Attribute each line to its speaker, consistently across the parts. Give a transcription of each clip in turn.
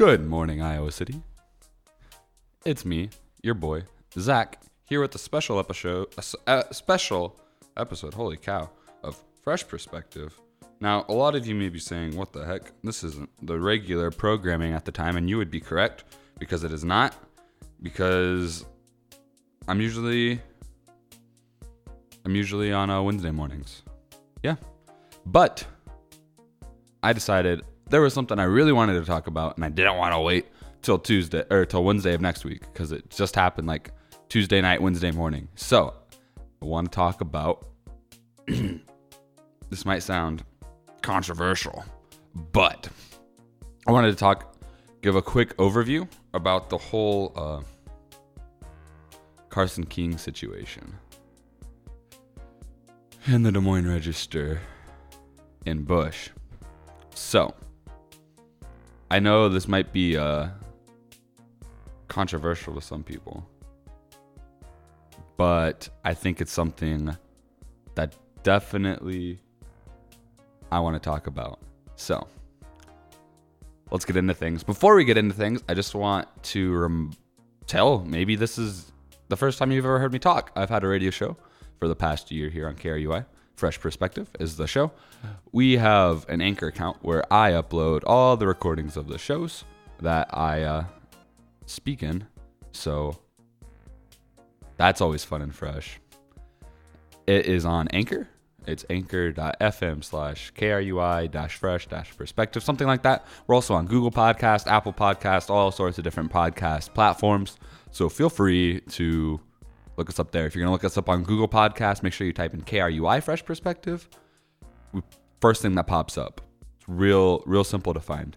Speaker 1: Good morning, Iowa City. It's me, your boy, Zach, here with a special episode, A special episode, holy cow, of Fresh Perspective. Now, a lot of you may be saying, what the heck? This isn't the regular programming at the time, and you would be correct because it is not. Because I'm usually I'm usually on uh, Wednesday mornings. Yeah. But I decided there was something I really wanted to talk about, and I didn't want to wait till Tuesday or till Wednesday of next week because it just happened like Tuesday night, Wednesday morning. So I want to talk about. this might sound controversial, but I wanted to talk, give a quick overview about the whole uh, Carson King situation in the Des Moines Register in Busch. So, I know this might be uh, controversial to some people, but I think it's something that definitely I want to talk about. So, let's get into things. Before we get into things, I just want to rem- tell maybe this is the first time you've ever heard me talk. I've had a radio show for the past year here on KRUI. Fresh Perspective is the show. We have an anchor account where I upload all the recordings of the shows that I uh, speak in. So that's always fun and fresh. It is on Anchor. It's anchor.fm slash KRUI dash fresh dash perspective, something like that. We're also on Google Podcast, Apple Podcast, all sorts of different podcast platforms. So feel free to look us up there. If you're going to look us up on Google Podcast, make sure you type in KRUI Fresh Perspective. First thing that pops up. It's real, real simple to find.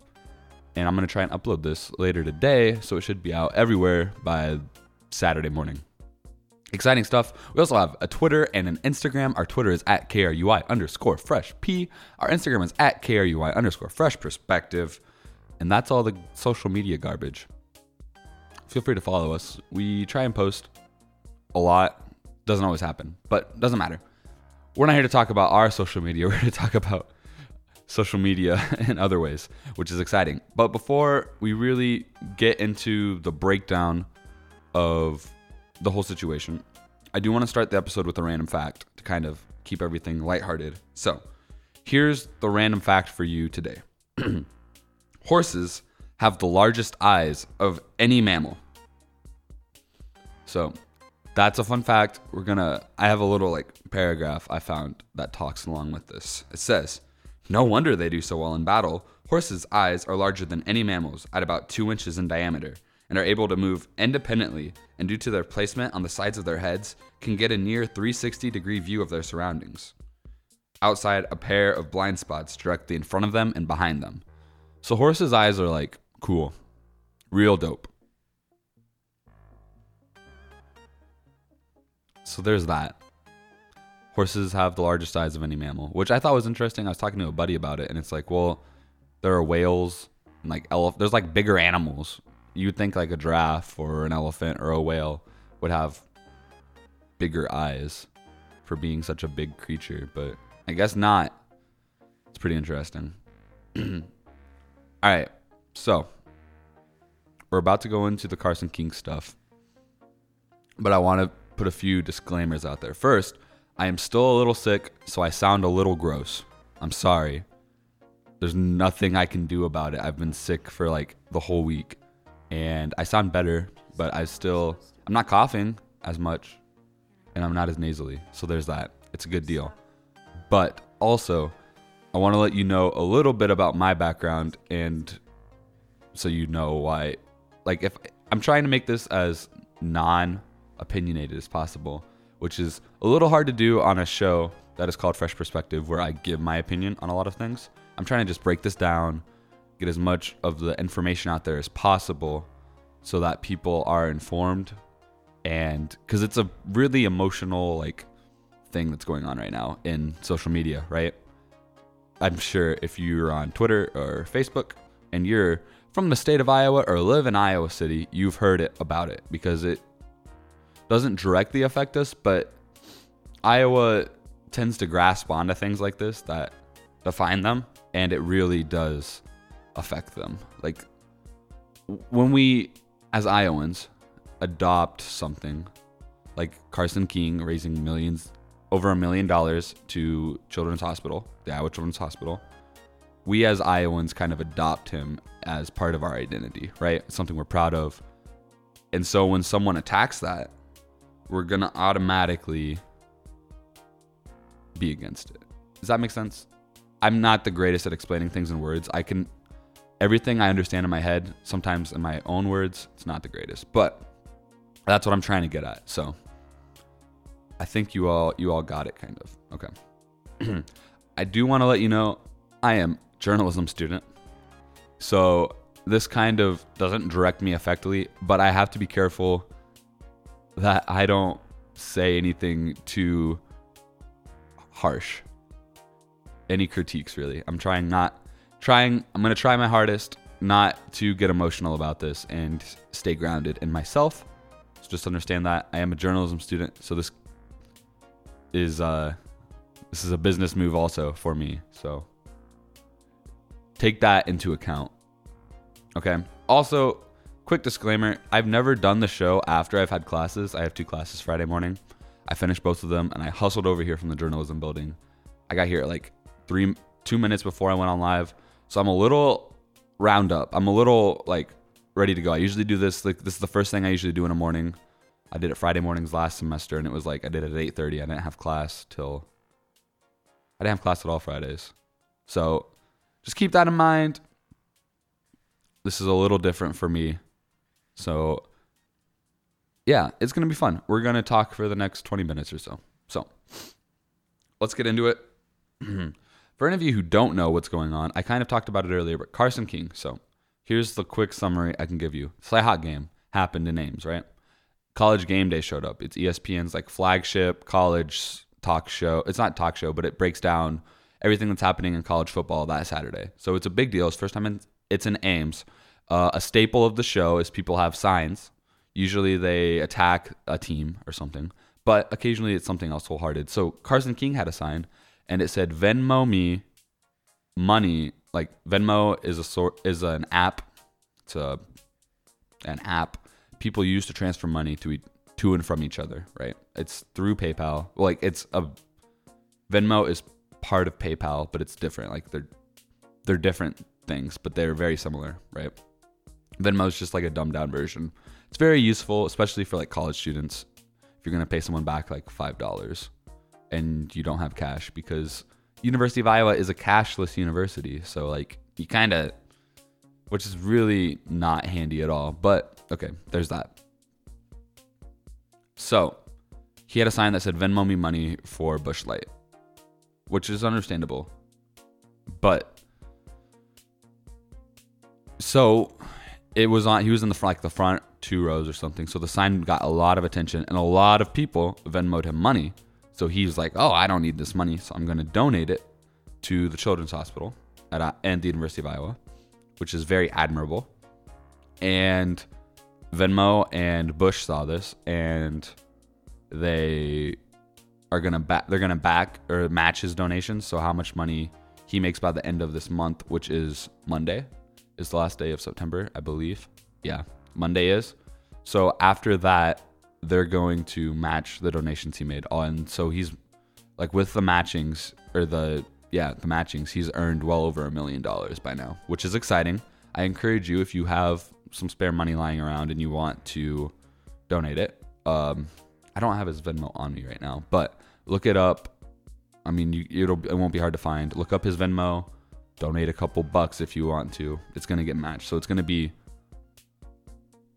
Speaker 1: And I'm going to try and upload this later today, so it should be out everywhere by Saturday morning. Exciting stuff. We also have a Twitter and an Instagram. Our Twitter is at KRUI underscore fresh P. Our Instagram is at KRUI underscore fresh perspective. And that's all the social media garbage. Feel free to follow us. We try and post a lot. Doesn't always happen, but doesn't matter. We're not here to talk about our social media. We're here to talk about social media in other ways, which is exciting. But before we really get into the breakdown of the whole situation, I do want to start the episode with a random fact to kind of keep everything lighthearted. So, here's the random fact for you today Horses have the largest eyes of any mammal. So, that's a fun fact. We're gonna. I have a little like paragraph I found that talks along with this. It says, "No wonder they do so well in battle. Horses' eyes are larger than any mammals, at about two inches in diameter, and are able to move independently. And due to their placement on the sides of their heads, can get a near 360 degree view of their surroundings. Outside, a pair of blind spots directly in front of them and behind them. So horses' eyes are like cool, real dope." So there's that. Horses have the largest eyes of any mammal, which I thought was interesting. I was talking to a buddy about it, and it's like, well, there are whales and like elephant. There's like bigger animals. You'd think like a giraffe or an elephant or a whale would have bigger eyes for being such a big creature, but I guess not. It's pretty interesting. All right, so we're about to go into the Carson King stuff, but I want to put a few disclaimers out there. First, I am still a little sick, so I sound a little gross. I'm sorry. There's nothing I can do about it. I've been sick for like the whole week and I sound better, but I still I'm not coughing as much and I'm not as nasally. So there's that. It's a good deal. But also, I want to let you know a little bit about my background and so you know why like if I'm trying to make this as non opinionated as possible, which is a little hard to do on a show that is called Fresh Perspective, where I give my opinion on a lot of things. I'm trying to just break this down, get as much of the information out there as possible so that people are informed. And because it's a really emotional, like, thing that's going on right now in social media, right? I'm sure if you're on Twitter or Facebook and you're from the state of Iowa or live in Iowa City, you've heard it about it because it doesn't directly affect us, but Iowa tends to grasp onto things like this that define them, and it really does affect them. Like when we, as Iowans, adopt something like Carson King raising millions, over a million dollars to Children's Hospital, the Iowa Children's Hospital, we as Iowans kind of adopt him as part of our identity, right? Something we're proud of. And so when someone attacks that, we're going to automatically be against it. Does that make sense? I'm not the greatest at explaining things in words. I can everything I understand in my head, sometimes in my own words, it's not the greatest. But that's what I'm trying to get at. So I think you all you all got it kind of. Okay. I do want to let you know I am journalism student. So this kind of doesn't direct me effectively, but I have to be careful that I don't say anything too harsh. Any critiques really. I'm trying not trying I'm going to try my hardest not to get emotional about this and stay grounded in myself. So just understand that I am a journalism student, so this is uh this is a business move also for me. So take that into account. Okay. Also, quick disclaimer I've never done the show after I've had classes. I have two classes Friday morning. I finished both of them and I hustled over here from the journalism building. I got here at like three, two minutes before I went on live. So I'm a little round up. I'm a little like ready to go. I usually do this. Like this is the first thing I usually do in the morning. I did it Friday mornings last semester, and it was like I did it at 8:30. I didn't have class till I didn't have class at all Fridays. So just keep that in mind. This is a little different for me. So, yeah, it's going to be fun. We're going to talk for the next 20 minutes or so. So, let's get into it. for any of you who don't know what's going on, I kind of talked about it earlier, but Carson King. So, here's the quick summary I can give you. Hot game happened in Ames, right? College Game Day showed up. It's ESPN's like flagship college talk show. It's not talk show, but it breaks down everything that's happening in college football that Saturday. So it's a big deal. It's first time in, it's in Ames. Uh, a staple of the show is people have signs. Usually they attack a team or something, but occasionally it's something else wholehearted. So Carson King had a sign, and it said Venmo me money. Like Venmo is a sort is an app. It's a an app people use to transfer money to to and from each other. Right? It's through PayPal. Like it's a Venmo is part of PayPal, but it's different. Like they're they're different things, but they're very similar, right? Venmo is just like a dumbed down version. It's very useful, especially for like college students. If you're gonna pay someone back like five dollars and you don't have cash, because University of Iowa is a cashless university, so like you kind of, which is really not handy at all. But okay, there's that. So he had a sign that said Venmo me money for Busch Light which is understandable. But so it was on he was in the front, like the front two rows or something. So the sign got a lot of attention and a lot of people Venmoed him money. So he's like, "Oh, I don't need this money, so I'm going to donate it to the Children's Hospital at uh, and the University of Iowa, which is very admirable." And Venmo and Busch saw this and they are gonna back they're gonna back or match his donations. So how much money he makes by the end of this month, which is Monday, is the last day of September, I believe. Yeah, Monday is. So after that, they're going to match the donations he made. And so he's like with the matchings or the yeah the matchings, he's earned well over a million dollars by now, which is exciting. I encourage you if you have some spare money lying around and you want to donate it. Um, I don't have his Venmo on me right now, but look it up. I mean, you, it'll it won't be hard to find. Look up his Venmo. Donate a couple bucks if you want to. It's gonna get matched, so it's gonna be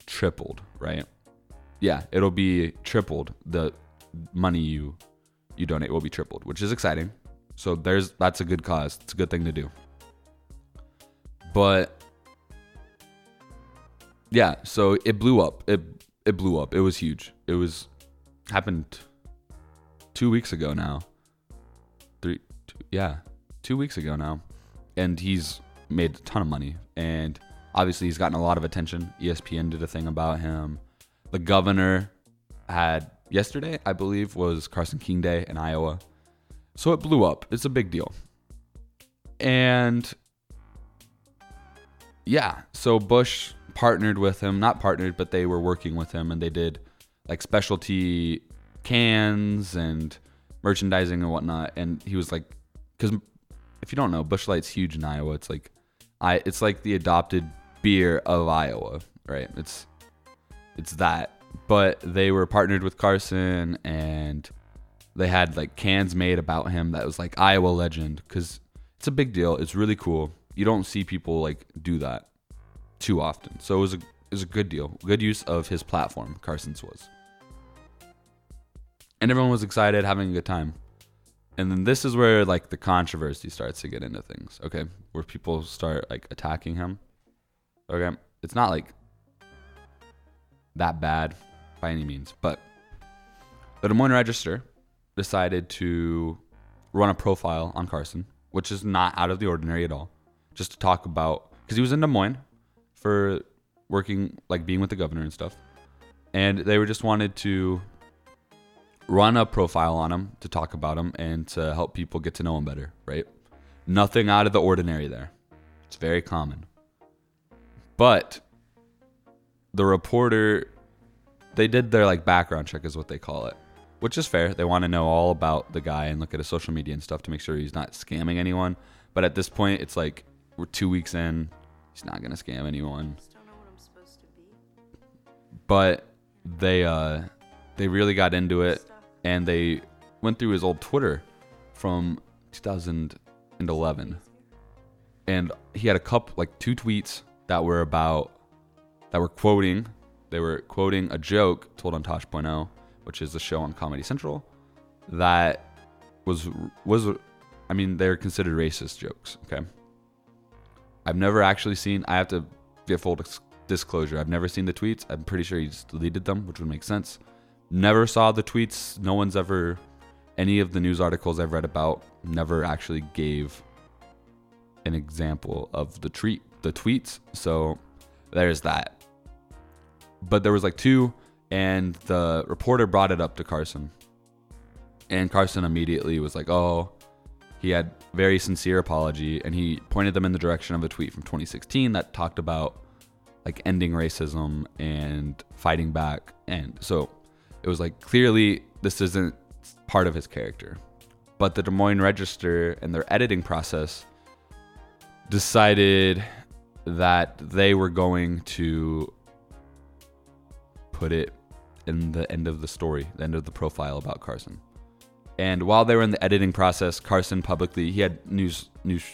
Speaker 1: tripled, right? Yeah, it'll be tripled. The money you you donate will be tripled, which is exciting. So there's that's a good cause. It's a good thing to do. But yeah, so it blew up. It it blew up. It was huge. It was happened two weeks ago now. Three, two, yeah, two weeks ago now, and he's made a ton of money. And obviously, he's gotten a lot of attention. ESPN did a thing about him. The governor had yesterday, I believe, was Carson King Day in Iowa. So it blew up. It's a big deal. And yeah, so Busch partnered with him, not partnered, but they were working with him and they did like specialty cans and merchandising and whatnot. And he was like, because if you don't know, Busch Light's huge in Iowa. It's like, I it's like the adopted beer of Iowa, right? It's it's that. But they were partnered with Carson and they had like cans made about him that was like Iowa legend because it's a big deal. It's really cool. You don't see people like do that too often. So it was a it was a good deal. Good use of his platform, Carson's was. And everyone was excited, having a good time. And then this is where like the controversy starts to get into things, okay? Where people start like attacking him. Okay? It's not like that bad by any means, but the Des Moines Register decided to run a profile on Carson, which is not out of the ordinary at all. Just to talk about because he was in Des Moines for working like being with the governor and stuff. And they were just wanted to run a profile on him to talk about him and to help people get to know him better, right? Nothing out of the ordinary there. It's very common. But the reporter they did their like background check is what they call it which is fair they want to know all about the guy and look at his social media and stuff to make sure he's not scamming anyone but at this point it's like we're two weeks in he's not gonna scam anyone but they uh they really got into it and they went through his old twitter from 2011 and he had a couple like two tweets that were about that were quoting they were quoting a joke told on Tosh.0, which is a show on Comedy Central that was was I mean they're considered racist jokes. Okay, I've never actually seen. I have to give full disclosure. I've never seen the tweets. I'm pretty sure he just deleted them, which would make sense. Never saw the tweets. No one's ever any of the news articles I've read about never actually gave an example of the treat the tweets. So there's that. But there was like two, and the reporter brought it up to Carson, and Carson immediately was like, "Oh." He had very sincere apology, and he pointed them in the direction of a tweet from 2016 that talked about like ending racism and fighting back. And so it was like clearly this isn't part of his character. But the Des Moines Register and their editing process decided that they were going to put it in the end of the story, the end of the profile about Carson. And while they were in the editing process, Carson publicly he had news news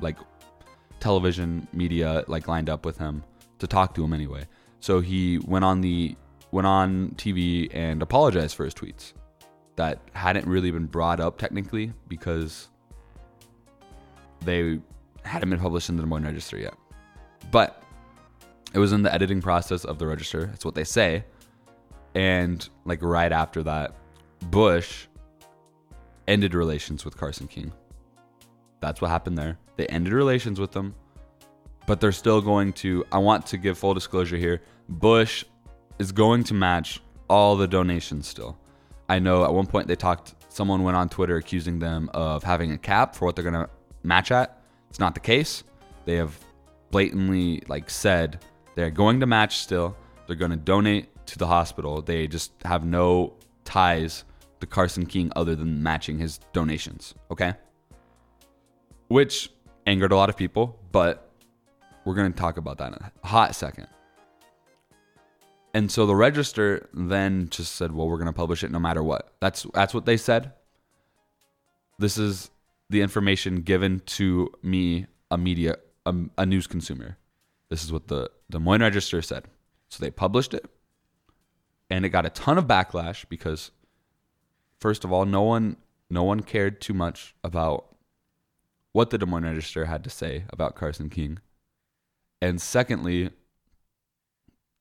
Speaker 1: like television media like lined up with him to talk to him anyway. So he went on the went on TV and apologized for his tweets that hadn't really been brought up technically because they hadn't been published in the Des Moines Register yet. But it was in the editing process of the register. That's what they say. And like right after that, Busch ended relations with Carson King. That's what happened there. They ended relations with them, but they're still going to. I want to give full disclosure here. Busch is going to match all the donations still. I know at one point they talked, someone went on Twitter accusing them of having a cap for what they're going to match at. It's not the case. They have blatantly like said they're going to match still. They're going to donate to the hospital. They just have no ties to Carson King other than matching his donations. Okay. Which angered a lot of people, but we're going to talk about that in a hot second. And so the register then just said, "Well, we're going to publish it no matter what." That's that's what they said. This is the information given to me, a media, a, a news consumer. This is what the Des Moines Register said. So they published it, and it got a ton of backlash because, first of all, no one no one cared too much about what the Des Moines Register had to say about Carson King, and secondly,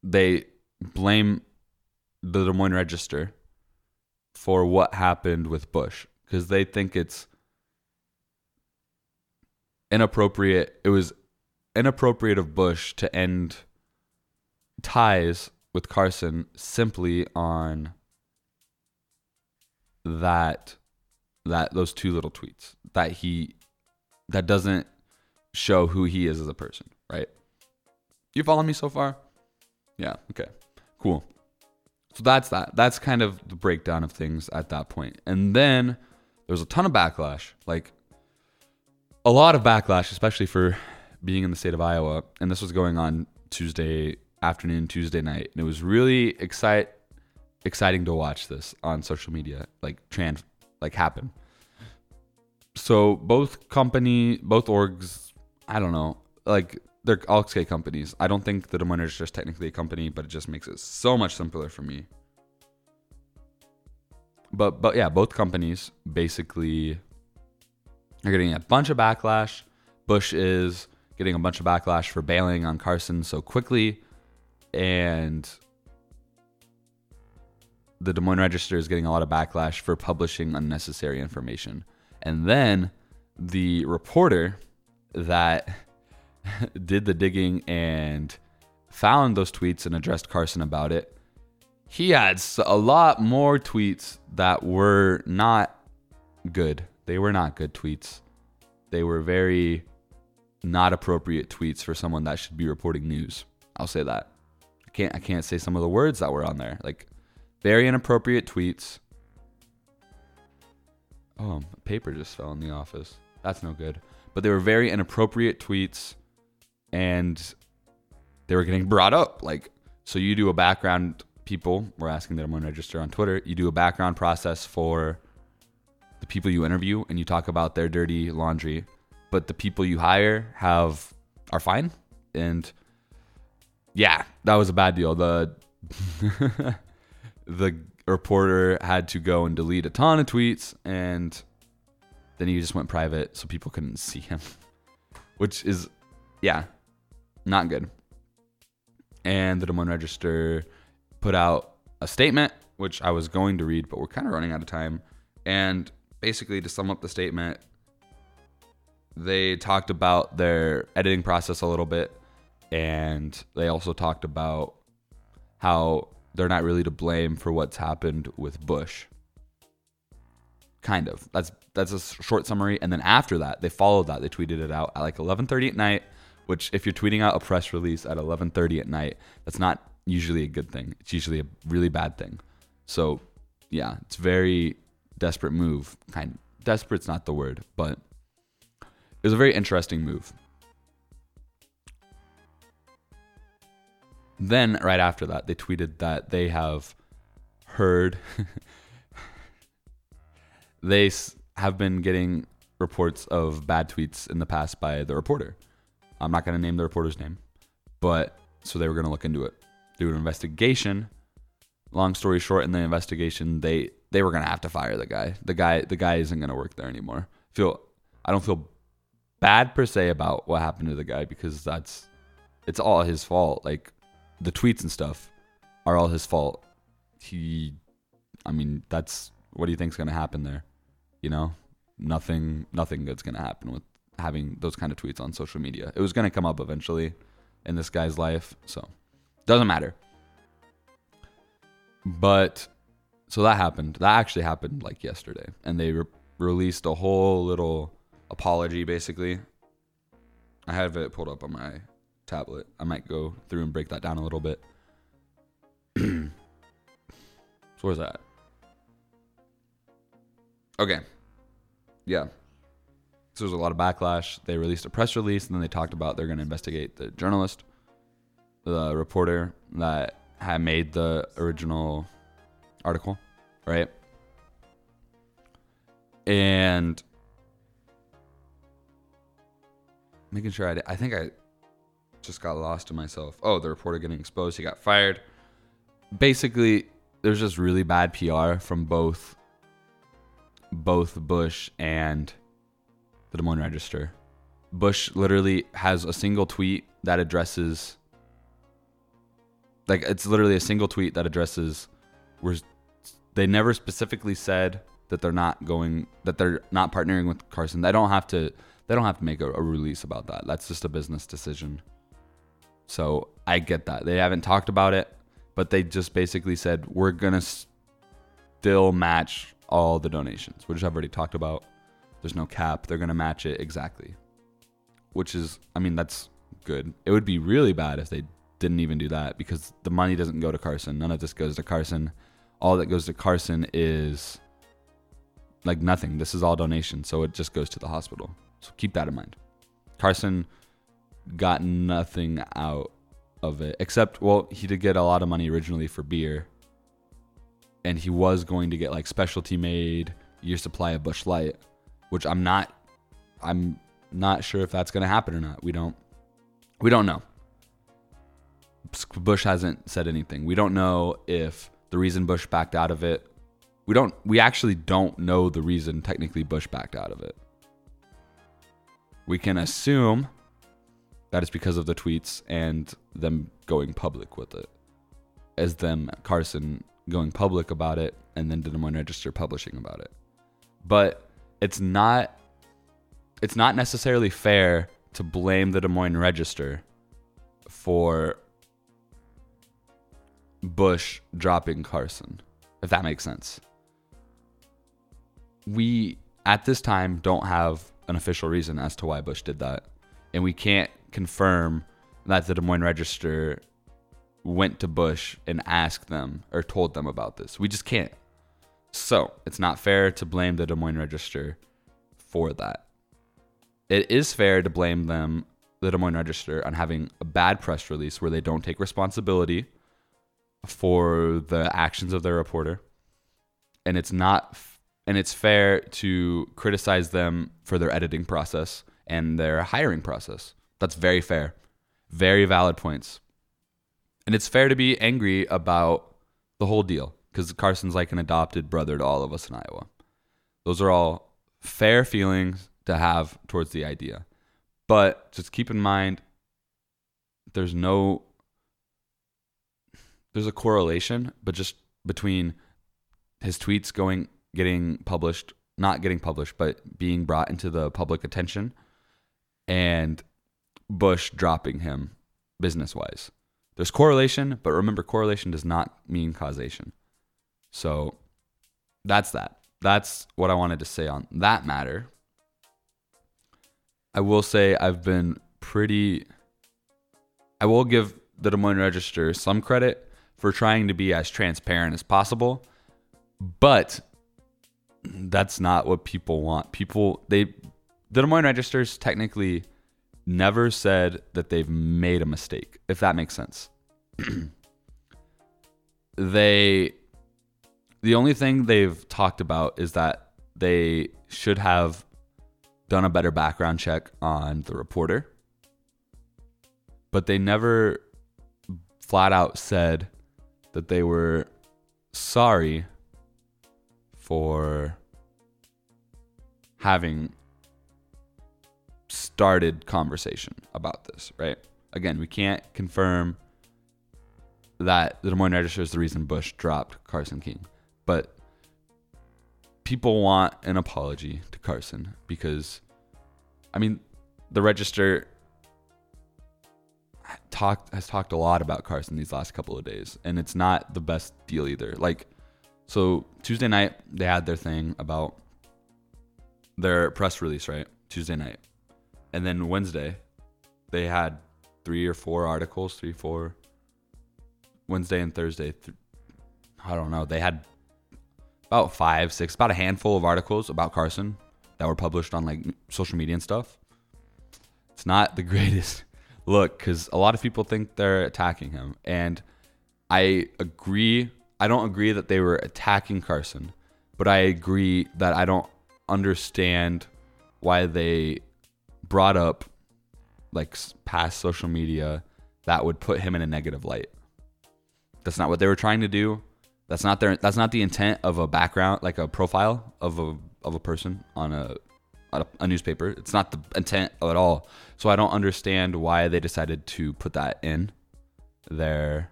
Speaker 1: they blame the Des Moines Register for what happened with Busch because they think it's inappropriate. It was inappropriate of Busch to end ties with Carson simply on that that those two little tweets that he that doesn't show who he is as a person, right? You follow me so far? Yeah. Okay. Cool. So that's that. That's kind of the breakdown of things at that point. And then there was a ton of backlash, like a lot of backlash, especially for being in the state of Iowa. And this was going on Tuesday afternoon, Tuesday night. And it was really excite, exciting to watch this on social media, like trans, like happen. So both company, both orgs, I don't know, like they're all skate companies. I don't think the Des Moines is just technically a company, but it just makes it so much simpler for me. But but yeah, both companies basically are getting a bunch of backlash. Busch is getting a bunch of backlash for bailing on Carson so quickly, and the Des Moines Register is getting a lot of backlash for publishing unnecessary information. And then the reporter that did the digging and found those tweets and addressed Carson about it, he had a lot more tweets that were not good. They were not good tweets. They were very not appropriate tweets for someone that should be reporting news. I'll say that. I can't I can't say some of the words that were on there. Like very inappropriate tweets. Oh, paper just fell in the office. That's no good. But they were very inappropriate tweets and they were getting brought up. Like, so you do a background, people were asking that I'm going to register on Twitter. You do a background process for the people you interview and you talk about their dirty laundry, but the people you hire have are fine. And yeah, that was a bad deal. The the reporter had to go and delete a ton of tweets and then he just went private so people couldn't see him. Which is yeah, not good. And the Des Moines Register put out a statement, which I was going to read, but we're kind of running out of time. And basically, to sum up the statement, they talked about their editing process a little bit. And they also talked about how they're not really to blame for what's happened with Busch. Kind of. That's that's a short summary. And then after that, they followed that. They tweeted it out at like 11:30 at night which if you're tweeting out a press release at 11:30 at night, that's not usually a good thing. It's usually a really bad thing. So, yeah, it's very desperate move. Kind of. desperate's not the word, but it was a very interesting move. Then right after that, they tweeted that they have heard they have been getting reports of bad tweets in the past by the reporter. I'm not going to name the reporter's name, but so they were going to look into it, do an investigation. Long story short, in the investigation, they they were going to have to fire the guy. The guy the guy isn't going to work there anymore. Feel I don't feel bad per se about what happened to the guy because that's it's all his fault. Like the tweets and stuff are all his fault. He, I mean, that's what do you think's going to happen there? You know, nothing nothing good's going to happen with having those kind of tweets on social media. It was going to come up eventually in this guy's life, so doesn't matter. But so that happened. That actually happened like yesterday, and they re- released a whole little apology basically. I have it pulled up on my tablet. I might go through and break that down a little bit. so where's that? Okay. Yeah. So there's a lot of backlash. They released a press release and then they talked about they're going to investigate the journalist, the reporter that had made the original article, right? And making sure I, I think I just got lost in myself. Oh, the reporter getting exposed. He got fired. Basically, there's just really bad PR from both both Busch and the Des Moines Register. Busch literally has a single tweet that addresses like it's literally a single tweet that addresses where they never specifically said that they're not going that they're not partnering with Carson. They don't have to they don't have to make a, a release about that. That's just a business decision. So I get that. They haven't talked about it, but they just basically said we're gonna still match all the donations, which I've already talked about. There's no cap. They're going to match it exactly. Which is, I mean, that's good. It would be really bad if they didn't even do that because the money doesn't go to Carson. None of this goes to Carson. All that goes to Carson is like nothing. This is all donation, so it just goes to the hospital. So keep that in mind. Carson got nothing out of it except well, he did get a lot of money originally for beer. And he was going to get like specialty made year supply of Busch Light, which I'm not I'm not sure if that's going to happen or not. We don't we don't know. Busch hasn't said anything. We don't know if the reason Busch backed out of it. We don't. We actually don't know the reason technically Busch backed out of it. We can assume that it's because of the tweets and them going public with it, as them Carson going public about it and then the Des Moines Register publishing about it. But it's not. It's not necessarily fair to blame the Des Moines Register for Busch dropping Carson, if that makes sense. We, at this time, don't have an official reason as to why Busch did that. And we can't confirm that the Des Moines Register went to Busch and asked them or told them about this. We just can't. So it's not fair to blame the Des Moines Register for that. It is fair to blame them, the Des Moines Register, on having a bad press release where they don't take responsibility for the actions of their reporter, and it's not and it's fair to criticize them for their editing process and their hiring process. That's very fair. Very valid points. And it's fair to be angry about the whole deal because Carson's like an adopted brother to all of us in Iowa. Those are all fair feelings to have towards the idea. But just keep in mind there's no there's a correlation, but just between his tweets going getting published, not getting published, but being brought into the public attention, and Busch dropping him business wise. There's correlation, but remember, correlation does not mean causation. So that's that. That's what I wanted to say on that matter. I will say I've been pretty. I will give the Des Moines Register some credit for trying to be as transparent as possible. But that's not what people want. People they the Des Moines Registers technically never said that they've made a mistake, if that makes sense. they the only thing they've talked about is that they should have done a better background check on the reporter. But they never flat out said that they were sorry for having started conversation about this, right? Again, we can't confirm that the Des Moines Register is the reason Busch dropped Carson King, but people want an apology to Carson because, I mean, the Register talked has talked a lot about Carson these last couple of days, and it's not the best deal either. Like, so Tuesday night they had their thing about their press release, right? Tuesday night, and then Wednesday they had three or four articles, three, four. Wednesday and Thursday, th- I don't know. They had about five, six, about a handful of articles about Carson that were published on like social media and stuff. It's not the greatest look because a lot of people think they're attacking him. And I agree. I don't agree that they were attacking Carson, but I agree that I don't understand why they brought up like past social media that would put him in a negative light. That's not what they were trying to do. That's not their that's not the intent of a background like a profile of a of a person on a a, a newspaper. It's not the intent at all. So I don't understand why they decided to put that in their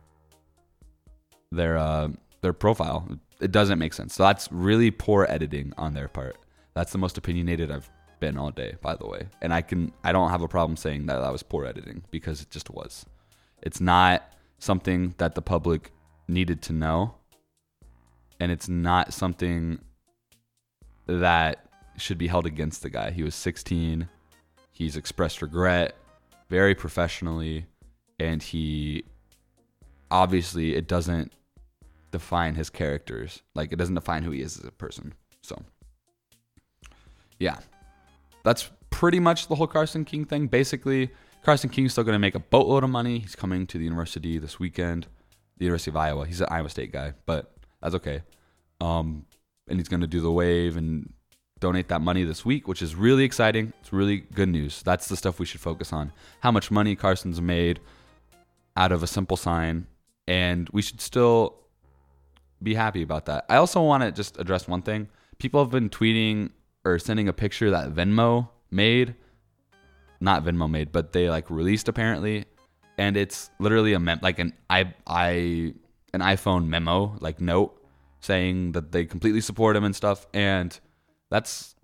Speaker 1: their uh, their profile. It doesn't make sense. So that's really poor editing on their part. That's the most opinionated I've been all day, by the way. And I can I don't have a problem saying that that was poor editing because it just was. It's not something that the public needed to know. And it's not something that should be held against the guy. He was 16. He's expressed regret very professionally, and he obviously it doesn't define his characters. Like it doesn't define who he is as a person. So yeah. That's pretty much the whole Carson King thing. Basically, Carson King's still going to make a boatload of money. He's coming to the university this weekend, the University of Iowa. He's an Iowa State guy, but that's okay. Um, and he's going to do the wave and donate that money this week, which is really exciting. It's really good news. That's the stuff we should focus on. How much money Carson's made out of a simple sign, and we should still be happy about that. I also want to just address one thing. People have been tweeting or sending a picture that Venmo made, not Venmo made, but they like released apparently, and it's literally a mem like an i i an iPhone memo like note saying that they completely support him and stuff, and that's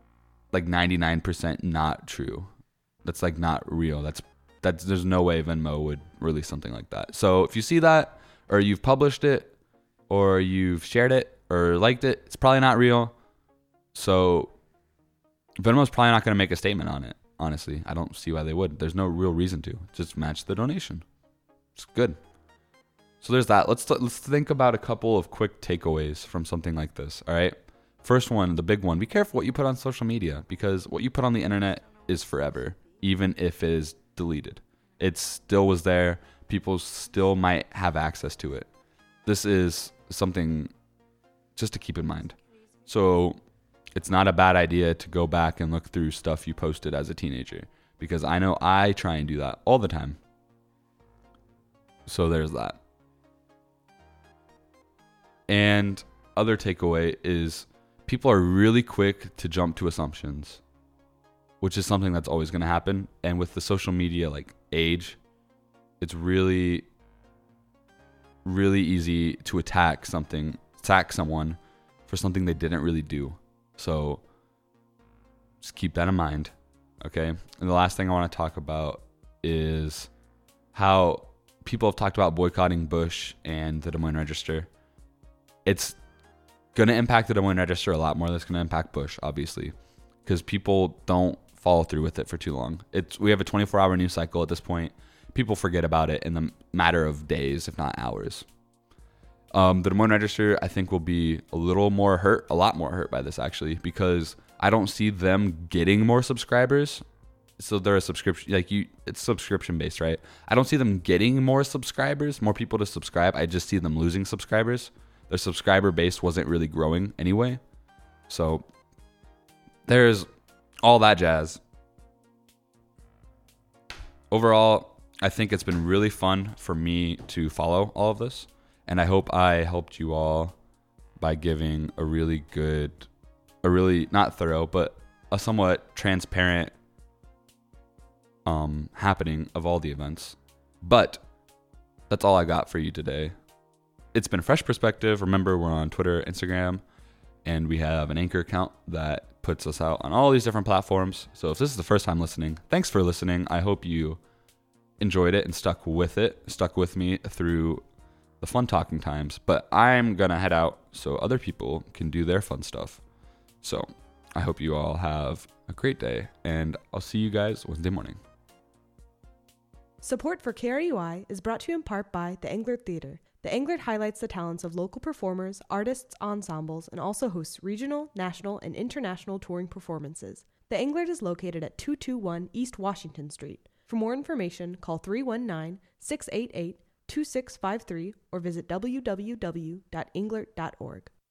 Speaker 1: like 99% not true. That's like not real. That's that's there's no way Venmo would release something like that. So if you see that or you've published it or you've shared it or liked it, it's probably not real. So Venmo's probably not going to make a statement on it. Honestly, I don't see why they would. There's no real reason to. Just match the donation. It's good. So there's that. Let's let's think about a couple of quick takeaways from something like this. All right. First one, the big one. Be careful what you put on social media because what you put on the internet is forever, even if it is deleted. It still was there. People still might have access to it. This is something just to keep in mind. So it's not a bad idea to go back and look through stuff you posted as a teenager because I know I try and do that all the time. So there's that. And other takeaway is people are really quick to jump to assumptions, which is something that's always going to happen. And with the social media like age, it's really really easy to attack something, attack someone for something they didn't really do. So just keep that in mind. Okay. And the last thing I want to talk about is how people have talked about boycotting Busch and the Des Moines Register. It's going to impact the Moines Register a lot more than it's going to impact Busch, obviously, because people don't follow through with it for too long. It's we have a 24-hour news cycle at this point. People forget about it in the matter of days, if not hours. Um, the Des Moines Register, I think, will be a little more hurt, a lot more hurt by this actually, because I don't see them getting more subscribers. So they're a subscription, like you, it's subscription based, right? I don't see them getting more subscribers, more people to subscribe. I just see them losing subscribers. Their subscriber base wasn't really growing anyway. So there's all that jazz. Overall, I think it's been really fun for me to follow all of this. And I hope I helped you all by giving a really good, a really not thorough, but a somewhat transparent um, happening of all the events. But that's all I got for you today. It's been a fresh perspective. Remember, we're on Twitter, Instagram, and we have an anchor account that puts us out on all these different platforms. So if this is the first time listening, thanks for listening. I hope you enjoyed it and stuck with it, stuck with me through the fun talking times, but I'm going to head out so other people can do their fun stuff. So I hope you all have a great day, and I'll see you guys Wednesday morning.
Speaker 2: Support for KRUI is brought to you in part by the Englert Theater. The Englert highlights the talents of local performers, artists, ensembles, and also hosts regional, national, and international touring performances. The Englert is located at 221 East Washington Street. For more information, call 319 688 2653 or visit www.englert.org.